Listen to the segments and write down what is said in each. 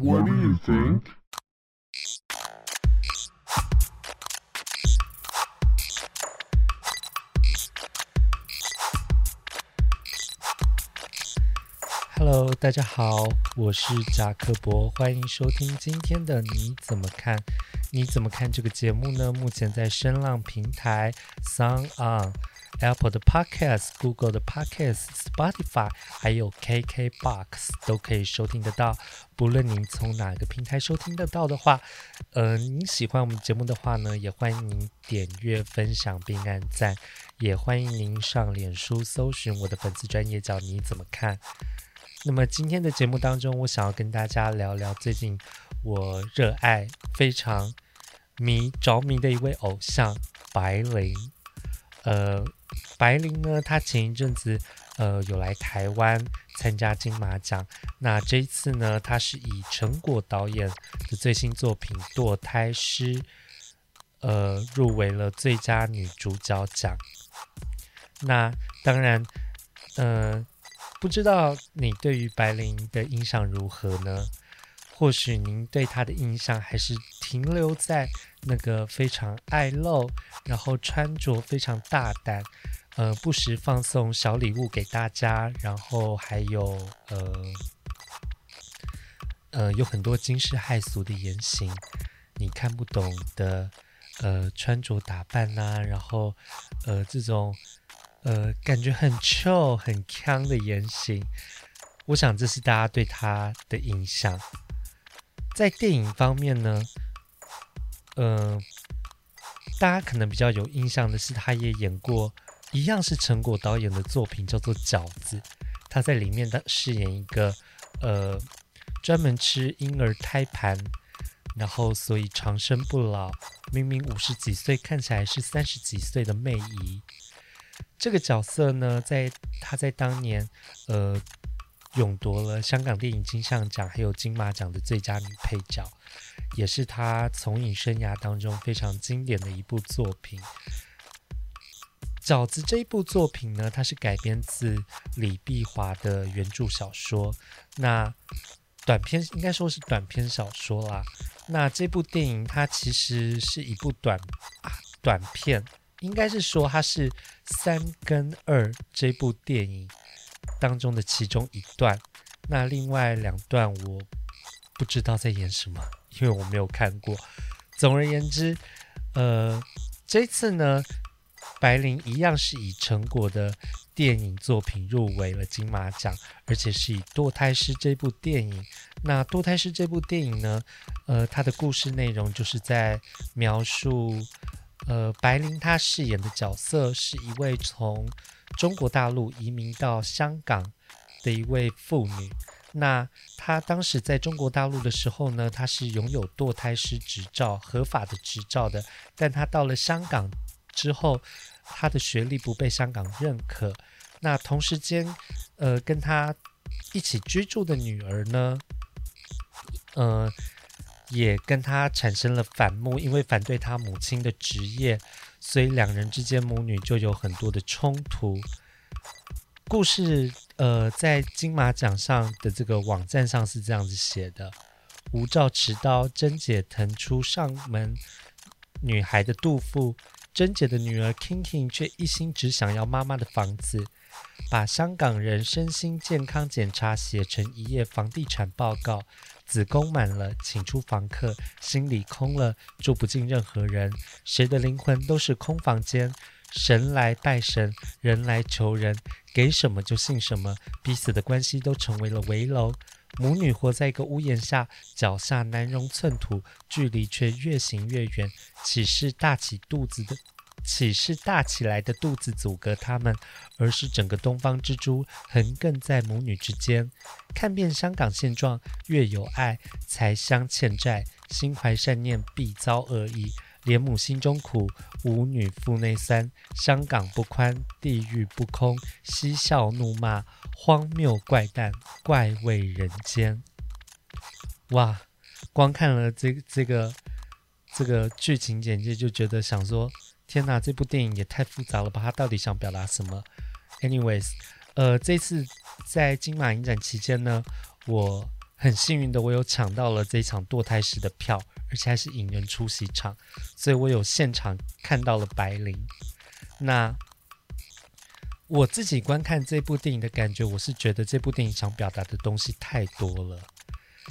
What do you think? Hello，大家好，我是贾克伯，欢迎收听今天的你怎么看？你怎么看这个节目呢？目前在声浪平台、Sound On、Apple 的 Podcast、Google 的 Podcast、Spotify，还有 KKBox 都可以收听得到。不论您从哪个平台收听得到的话，呃，您喜欢我们节目的话呢，也欢迎您点阅、分享并按赞，也欢迎您上脸书搜寻我的粉丝专页叫你怎么看。那么今天的节目当中，我想要跟大家聊聊最近我热爱、非常迷着迷的一位偶像白灵。呃，白灵呢，她前一阵子呃有来台湾参加金马奖。那这一次呢，她是以成果导演的最新作品《堕胎师》呃入围了最佳女主角奖。那当然，呃。不知道你对于白灵的印象如何呢？或许您对她的印象还是停留在那个非常爱露，然后穿着非常大胆，呃，不时放送小礼物给大家，然后还有呃呃有很多惊世骇俗的言行，你看不懂的呃穿着打扮呐、然后呃这种。呃，感觉很 chill 很锵的言行，我想这是大家对他的印象。在电影方面呢，呃，大家可能比较有印象的是，他也演过一样是成果导演的作品，叫做《饺子》。他在里面的饰演一个呃，专门吃婴儿胎盘，然后所以长生不老，明明五十几岁，看起来是三十几岁的媚姨。这个角色呢，在他在当年，呃，勇夺了香港电影金像奖还有金马奖的最佳女配角，也是他从影生涯当中非常经典的一部作品。饺子这一部作品呢，它是改编自李碧华的原著小说，那短篇应该说是短篇小说啦。那这部电影它其实是一部短啊短片。应该是说，它是三跟二这部电影当中的其中一段，那另外两段我不知道在演什么，因为我没有看过。总而言之，呃，这次呢，白灵一样是以成果的电影作品入围了金马奖，而且是以《堕胎师》这部电影。那《堕胎师》这部电影呢，呃，它的故事内容就是在描述。呃，白灵她饰演的角色是一位从中国大陆移民到香港的一位妇女。那她当时在中国大陆的时候呢，她是拥有堕胎师执照、合法的执照的。但她到了香港之后，她的学历不被香港认可。那同时间，呃，跟她一起居住的女儿呢，呃。也跟他产生了反目，因为反对他母亲的职业，所以两人之间母女就有很多的冲突。故事呃，在金马奖上的这个网站上是这样子写的：无照持刀，贞姐腾出上门女孩的肚腹，贞姐的女儿 Kinky 却一心只想要妈妈的房子，把香港人身心健康检查写成一页房地产报告。子宫满了，请出房客；心里空了，住不进任何人。谁的灵魂都是空房间。神来拜神，人来求人，给什么就信什么。彼此的关系都成为了围楼。母女活在一个屋檐下，脚下难容寸土，距离却越行越远。岂是大起肚子的？岂是大起来的肚子阻隔他们，而是整个东方之珠横亘在母女之间。看遍香港现状，越有爱才相欠债，心怀善念必遭恶意。连母心中苦，无女腹内酸。香港不宽，地狱不空，嬉笑怒骂，荒谬怪诞，怪味人间。哇，光看了这这个这个剧情简介，就觉得想说。天哪，这部电影也太复杂了吧！他到底想表达什么？Anyways，呃，这次在金马影展期间呢，我很幸运的，我有抢到了这场堕胎师的票，而且还是引人出席场，所以我有现场看到了白灵。那我自己观看这部电影的感觉，我是觉得这部电影想表达的东西太多了。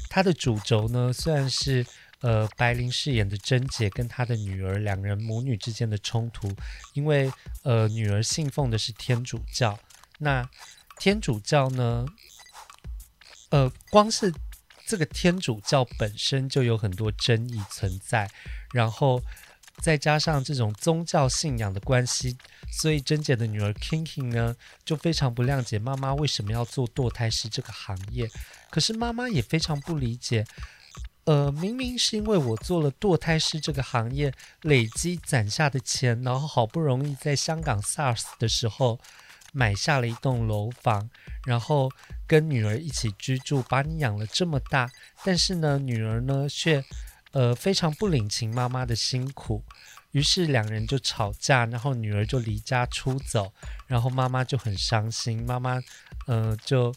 它的主轴呢，虽然是呃白灵饰演的贞姐跟她的女儿两人母女之间的冲突，因为呃女儿信奉的是天主教，那天主教呢，呃光是这个天主教本身就有很多争议存在，然后再加上这种宗教信仰的关系，所以珍姐的女儿 King 呢就非常不谅解妈妈为什么要做堕胎师这个行业。可是妈妈也非常不理解，呃，明明是因为我做了堕胎师这个行业，累积攒下的钱，然后好不容易在香港 SARS 的时候买下了一栋楼房，然后跟女儿一起居住，把你养了这么大，但是呢，女儿呢却呃非常不领情妈妈的辛苦，于是两人就吵架，然后女儿就离家出走，然后妈妈就很伤心，妈妈呃就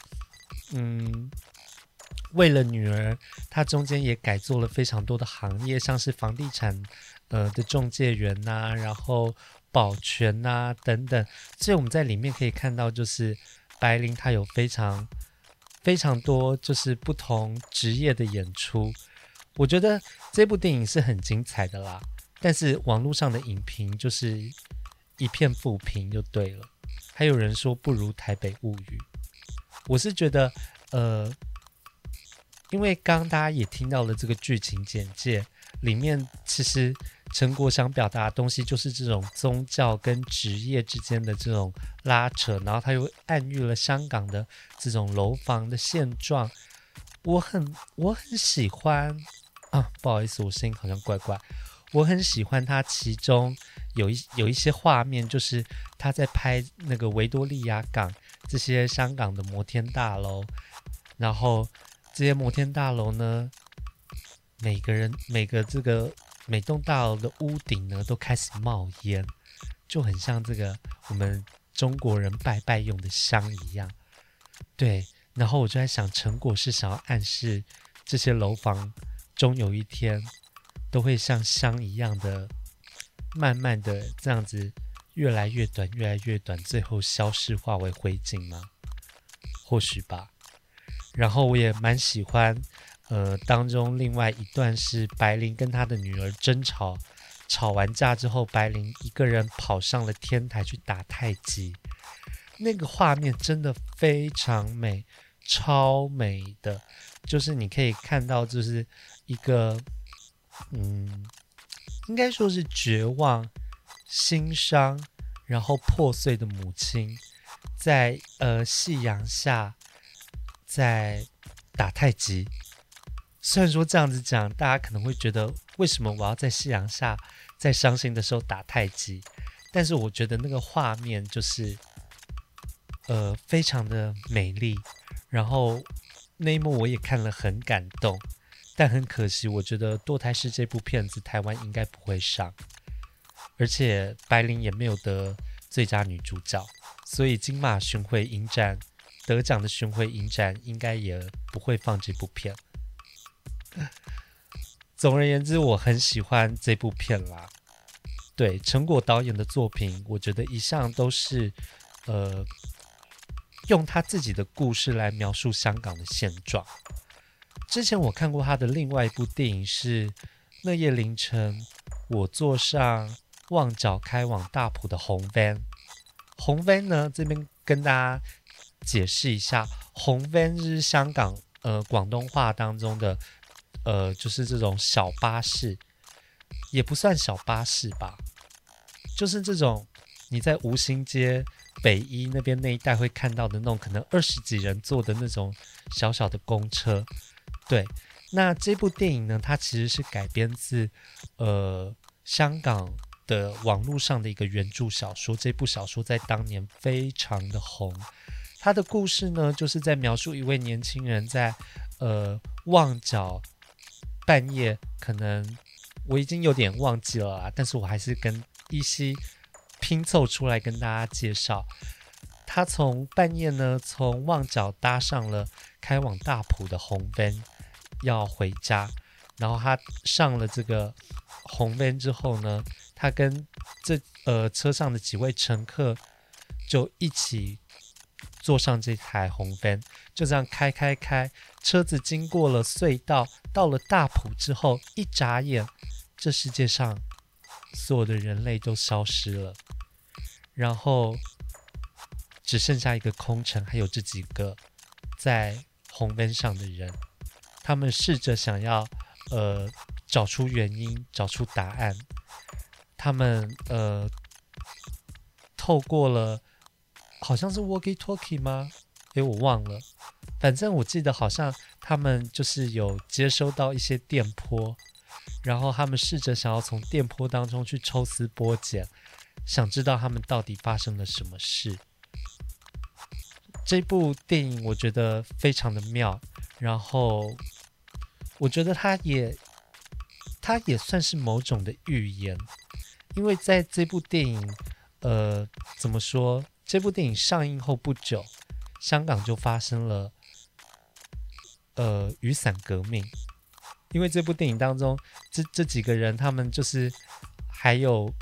嗯。为了女儿，她中间也改做了非常多的行业，像是房地产呃的中介员呐、然后保全呐、等等。所以我们在里面可以看到，就是白灵她有非常非常多就是不同职业的演出。我觉得这部电影是很精彩的啦，但是网络上的影评就是一片负评就对了。还有人说不如《台北物语》，我是觉得呃。因为刚刚大家也听到了这个剧情简介，里面其实陈国想表达的东西就是这种宗教跟职业之间的这种拉扯，然后他又暗喻了香港的这种楼房的现状。我很我很喜欢啊，不好意思，我声音好像怪怪。我很喜欢他其中有一有一些画面，就是他在拍那个维多利亚港这些香港的摩天大楼，然后。这些摩天大楼呢，每个人每个这个每栋大楼的屋顶呢都开始冒烟，就很像这个我们中国人拜拜用的香一样。对，然后我就在想，成果是想要暗示这些楼房终有一天都会像香一样的，慢慢的这样子越来越短，越来越短，最后消失化为灰烬吗？或许吧。然后我也蛮喜欢，呃，当中另外一段是白灵跟他的女儿争吵，吵完架之后，白灵一个人跑上了天台去打太极，那个画面真的非常美，超美的，就是你可以看到，就是一个，嗯，应该说是绝望、心伤，然后破碎的母亲，在呃夕阳下。在打太极，虽然说这样子讲，大家可能会觉得为什么我要在夕阳下，在伤心的时候打太极？但是我觉得那个画面就是，呃，非常的美丽。然后那一幕我也看了很感动，但很可惜，我觉得《堕胎师》这部片子台湾应该不会上，而且白灵也没有得最佳女主角，所以金马巡回影展。得奖的巡回影展应该也不会放这部片。总而言之，我很喜欢这部片啦。对，陈果导演的作品，我觉得一向都是呃用他自己的故事来描述香港的现状。之前我看过他的另外一部电影是《那夜凌晨，我坐上旺角开往大埔的红 van》。红 van 呢，这边跟大家。解释一下，红 van 是香港呃广东话当中的呃，就是这种小巴士，也不算小巴士吧，就是这种你在吴兴街北一那边那一带会看到的那种可能二十几人坐的那种小小的公车。对，那这部电影呢，它其实是改编自呃香港的网络上的一个原著小说，这部小说在当年非常的红。它的故事呢，就是在描述一位年轻人在，呃，旺角半夜，可能我已经有点忘记了啦，但是我还是跟依稀拼凑出来跟大家介绍。他从半夜呢，从旺角搭上了开往大埔的红 van 要回家，然后他上了这个红 van 之后呢，他跟这呃车上的几位乘客就一起坐上这台红 van，就这样开开开，车子经过了隧道，到了大埔之后，一眨眼，这世界上所有的人类都消失了，然后。只剩下一个空城，还有这几个在红灯上的人，他们试着想要呃找出原因，找出答案。他们呃透过了好像是 walkie talkie 吗？诶，我忘了。反正我记得好像他们就是有接收到一些电波，然后他们试着想要从电波当中去抽丝剥茧，想知道他们到底发生了什么事。这部电影我觉得非常的妙，然后我觉得它也它也算是某种的预言，因为在这部电影，呃，怎么说？这部电影上映后不久，香港就发生了呃雨伞革命，因为这部电影当中，这这几个人他们就是还有。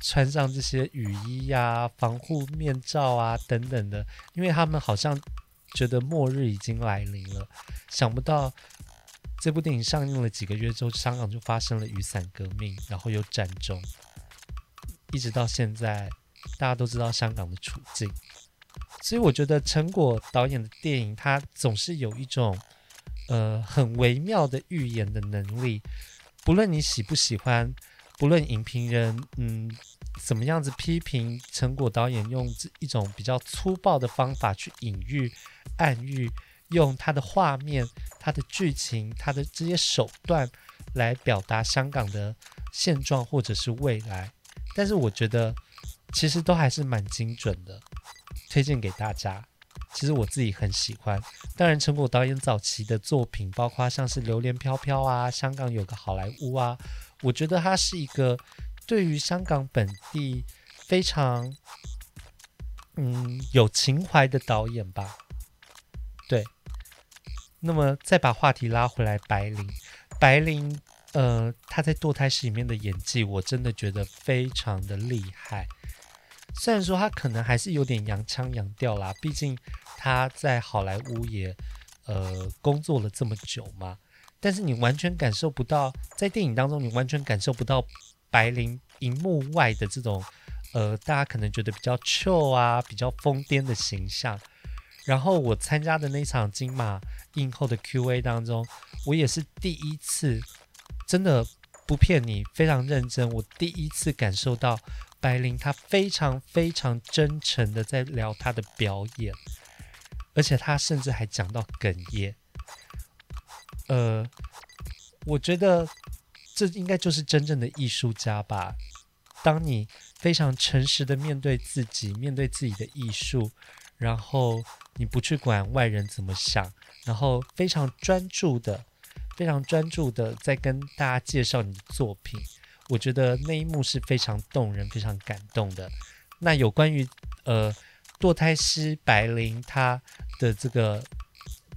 穿上这些雨衣呀、防护面罩啊等等的，因为他们好像觉得末日已经来临了。想不到这部电影上映了几个月之后，香港就发生了雨伞革命，然后有战争，一直到现在，大家都知道香港的处境。所以我觉得陈果导演的电影，他总是有一种呃很微妙的预言的能力，不论你喜不喜欢。不论影评人嗯怎么样子批评陈果导演用这一种比较粗暴的方法去隐喻、暗喻，用他的画面、他的剧情、他的这些手段来表达香港的现状或者是未来，但是我觉得其实都还是蛮精准的，推荐给大家。其实我自己很喜欢。当然，陈果导演早期的作品，包括像是《榴莲飘飘》啊，《香港有个好莱坞》啊。我觉得他是一个对于香港本地非常嗯有情怀的导演吧。对，那么再把话题拉回来，白灵，白灵，呃，他在堕胎师里面的演技，我真的觉得非常的厉害。虽然说他可能还是有点洋腔洋调啦，毕竟他在好莱坞也呃工作了这么久嘛。但是你完全感受不到，在电影当中，你完全感受不到白灵荧幕外的这种，呃，大家可能觉得比较丑啊，比较疯癫的形象。然后我参加的那场金马映后的 Q&A 当中，我也是第一次，真的不骗你，非常认真，我第一次感受到白灵她非常非常真诚的在聊她的表演，而且她甚至还讲到哽咽。呃，我觉得这应该就是真正的艺术家吧。当你非常诚实的面对自己，面对自己的艺术，然后你不去管外人怎么想，然后非常专注的、非常专注的在跟大家介绍你的作品，我觉得那一幕是非常动人、非常感动的。那有关于呃堕胎师白灵他的这个。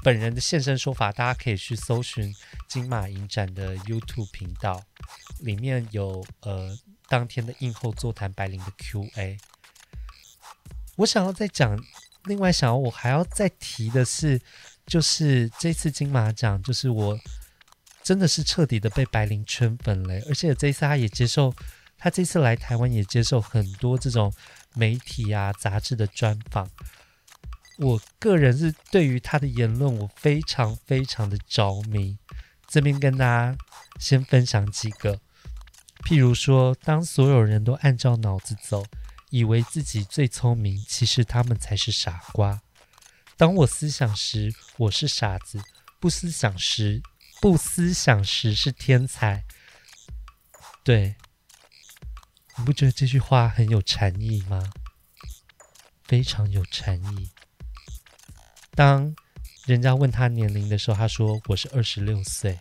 本人的现身说法，大家可以去搜寻金马影展的 YouTube 频道，里面有呃当天的映后座谈白灵的 Q&A。我想要再讲，另外想要我还要再提的是，就是这次金马奖，就是我真的是彻底的被白灵圈粉了，而且这次他也接受，他这次来台湾也接受很多这种媒体啊杂志的专访。我个人是对于他的言论，我非常非常的着迷。这边跟大家先分享几个，譬如说，当所有人都按照脑子走，以为自己最聪明，其实他们才是傻瓜。当我思想时，我是傻子；不思想时，不思想时是天才。对，你不觉得这句话很有禅意吗？非常有禅意。当人家问他年龄的时候，他说：“我是二十六岁。”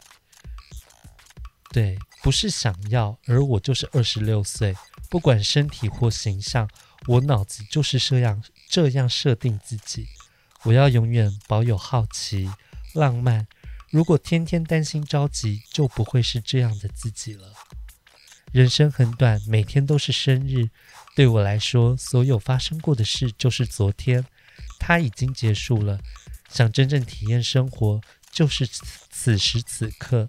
对，不是想要，而我就是二十六岁。不管身体或形象，我脑子就是这样这样设定自己。我要永远保有好奇、浪漫。如果天天担心着急，就不会是这样的自己了。人生很短，每天都是生日。对我来说，所有发生过的事就是昨天，它已经结束了。想真正体验生活，就是此，时此刻。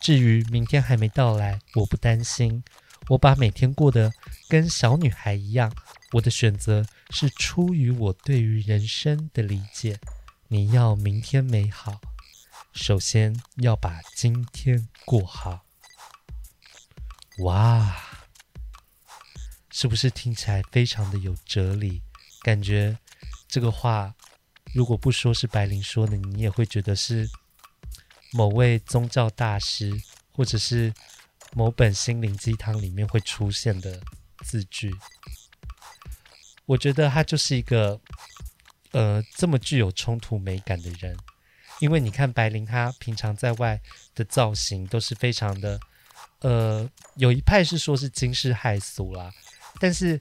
至于明天还没到来，我不担心。我把每天过得跟小女孩一样。我的选择是出于我对于人生的理解。你要明天美好，首先要把今天过好。哇，是不是听起来非常的有哲理？感觉这个话如果不说是白灵说的，你也会觉得是某位宗教大师，或者是某本心灵鸡汤里面会出现的字句。我觉得他就是一个，呃，这么具有冲突美感的人，因为你看白灵，她平常在外的造型都是非常的，呃，有一派是说是惊世骇俗啦，但是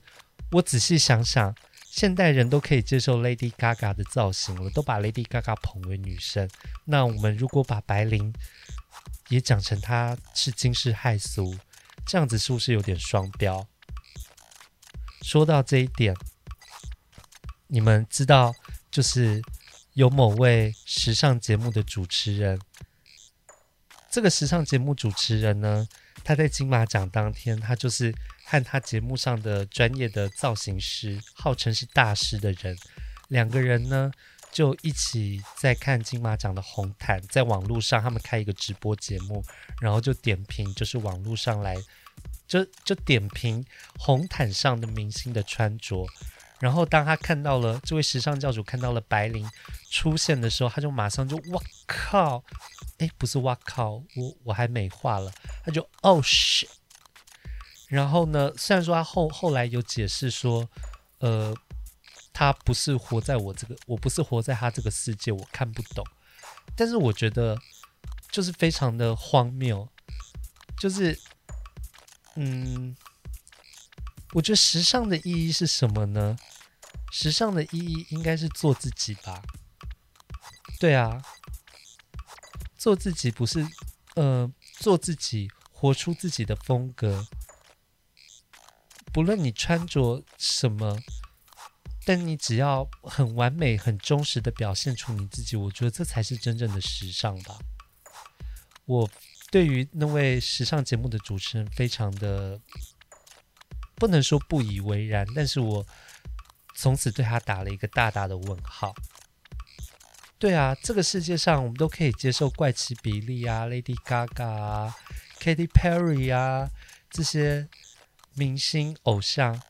我仔细想想，现代人都可以接受 Lady Gaga 的造型了，都把 Lady Gaga 捧为女神，那我们如果把白灵也讲成她是惊世骇俗，这样子是不是有点双标？说到这一点。你们知道，就是有某位时尚节目的主持人，这个时尚节目主持人呢，他在金马奖当天，他就是和他节目上的专业的造型师，号称是大师的人，两个人呢就一起在看金马奖的红毯，在网络上他们开一个直播节目，然后就点评，就是网络上来就就点评红毯上的明星的穿着。然后当他看到了这位时尚教主看到了白灵出现的时候，他就马上就哇靠，哎，不是哇靠，我我还美化了，他就哦 shit。然后呢，虽然说他后后来有解释说，呃，他不是活在我这个，我不是活在他这个世界，我看不懂。但是我觉得就是非常的荒谬，就是嗯。我觉得时尚的意义是什么呢？时尚的意义应该是做自己吧。对啊，做自己不是，呃，做自己，活出自己的风格。不论你穿着什么，但你只要很完美、很忠实的表现出你自己，我觉得这才是真正的时尚吧。我对于那位时尚节目的主持人非常的。不能说不以为然，但是我从此对他打了一个大大的问号。对啊，这个世界上我们都可以接受怪奇比莉啊、Lady Gaga 啊、Katy Perry 啊这些明星偶像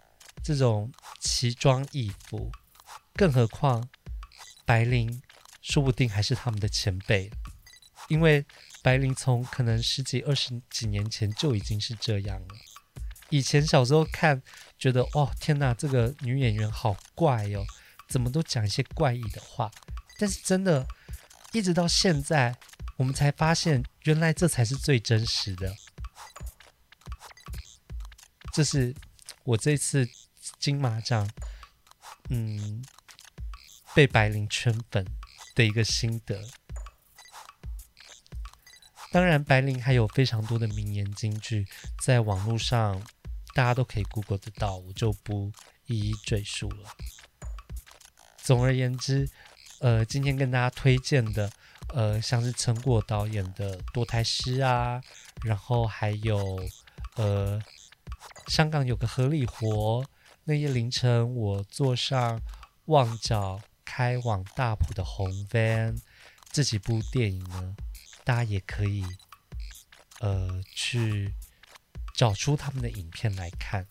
这种奇装异服，更何况白灵说不定还是他们的前辈，因为白灵从可能十几、二十几年前就已经是这样了。以前小时候看，觉得哦天哪，这个女演员好怪哦，怎么都讲一些怪异的话。但是真的，一直到现在，我们才发现，原来这才是最真实的。这是我这次金马奖，嗯，被白灵圈粉的一个心得。当然，白灵还有非常多的名言金句，在网络上。大家都可以 Google 得到，我就不一一赘述了。总而言之，呃，今天跟大家推荐的，呃，像是陈果导演的《堕胎师》啊，然后还有，呃，香港有个合理活，那夜凌晨我坐上旺角开往大埔的红 van，这几部电影呢，大家也可以，呃，去。找出他们的影片来看。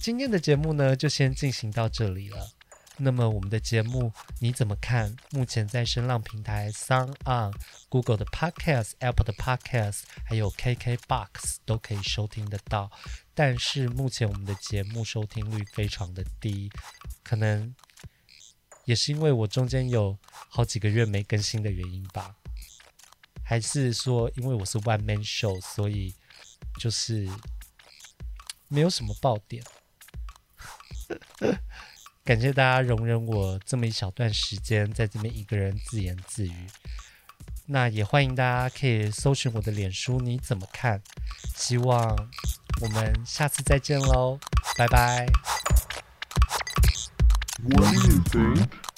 今天的节目呢，就先进行到这里了。那么我们的节目你怎么看？目前在声浪平台、SoundOn、Google 的 Podcast、Apple 的 Podcast，还有 KKBox 都可以收听得到。但是目前我们的节目收听率非常的低，可能也是因为我中间有好几个月没更新的原因吧。还是说，因为我是 one man show，所以就是没有什么爆点。感谢大家容忍我这么一小段时间在这边一个人自言自语。那也欢迎大家可以搜寻我的脸书，你怎么看？希望我们下次再见喽，拜拜。What do you think?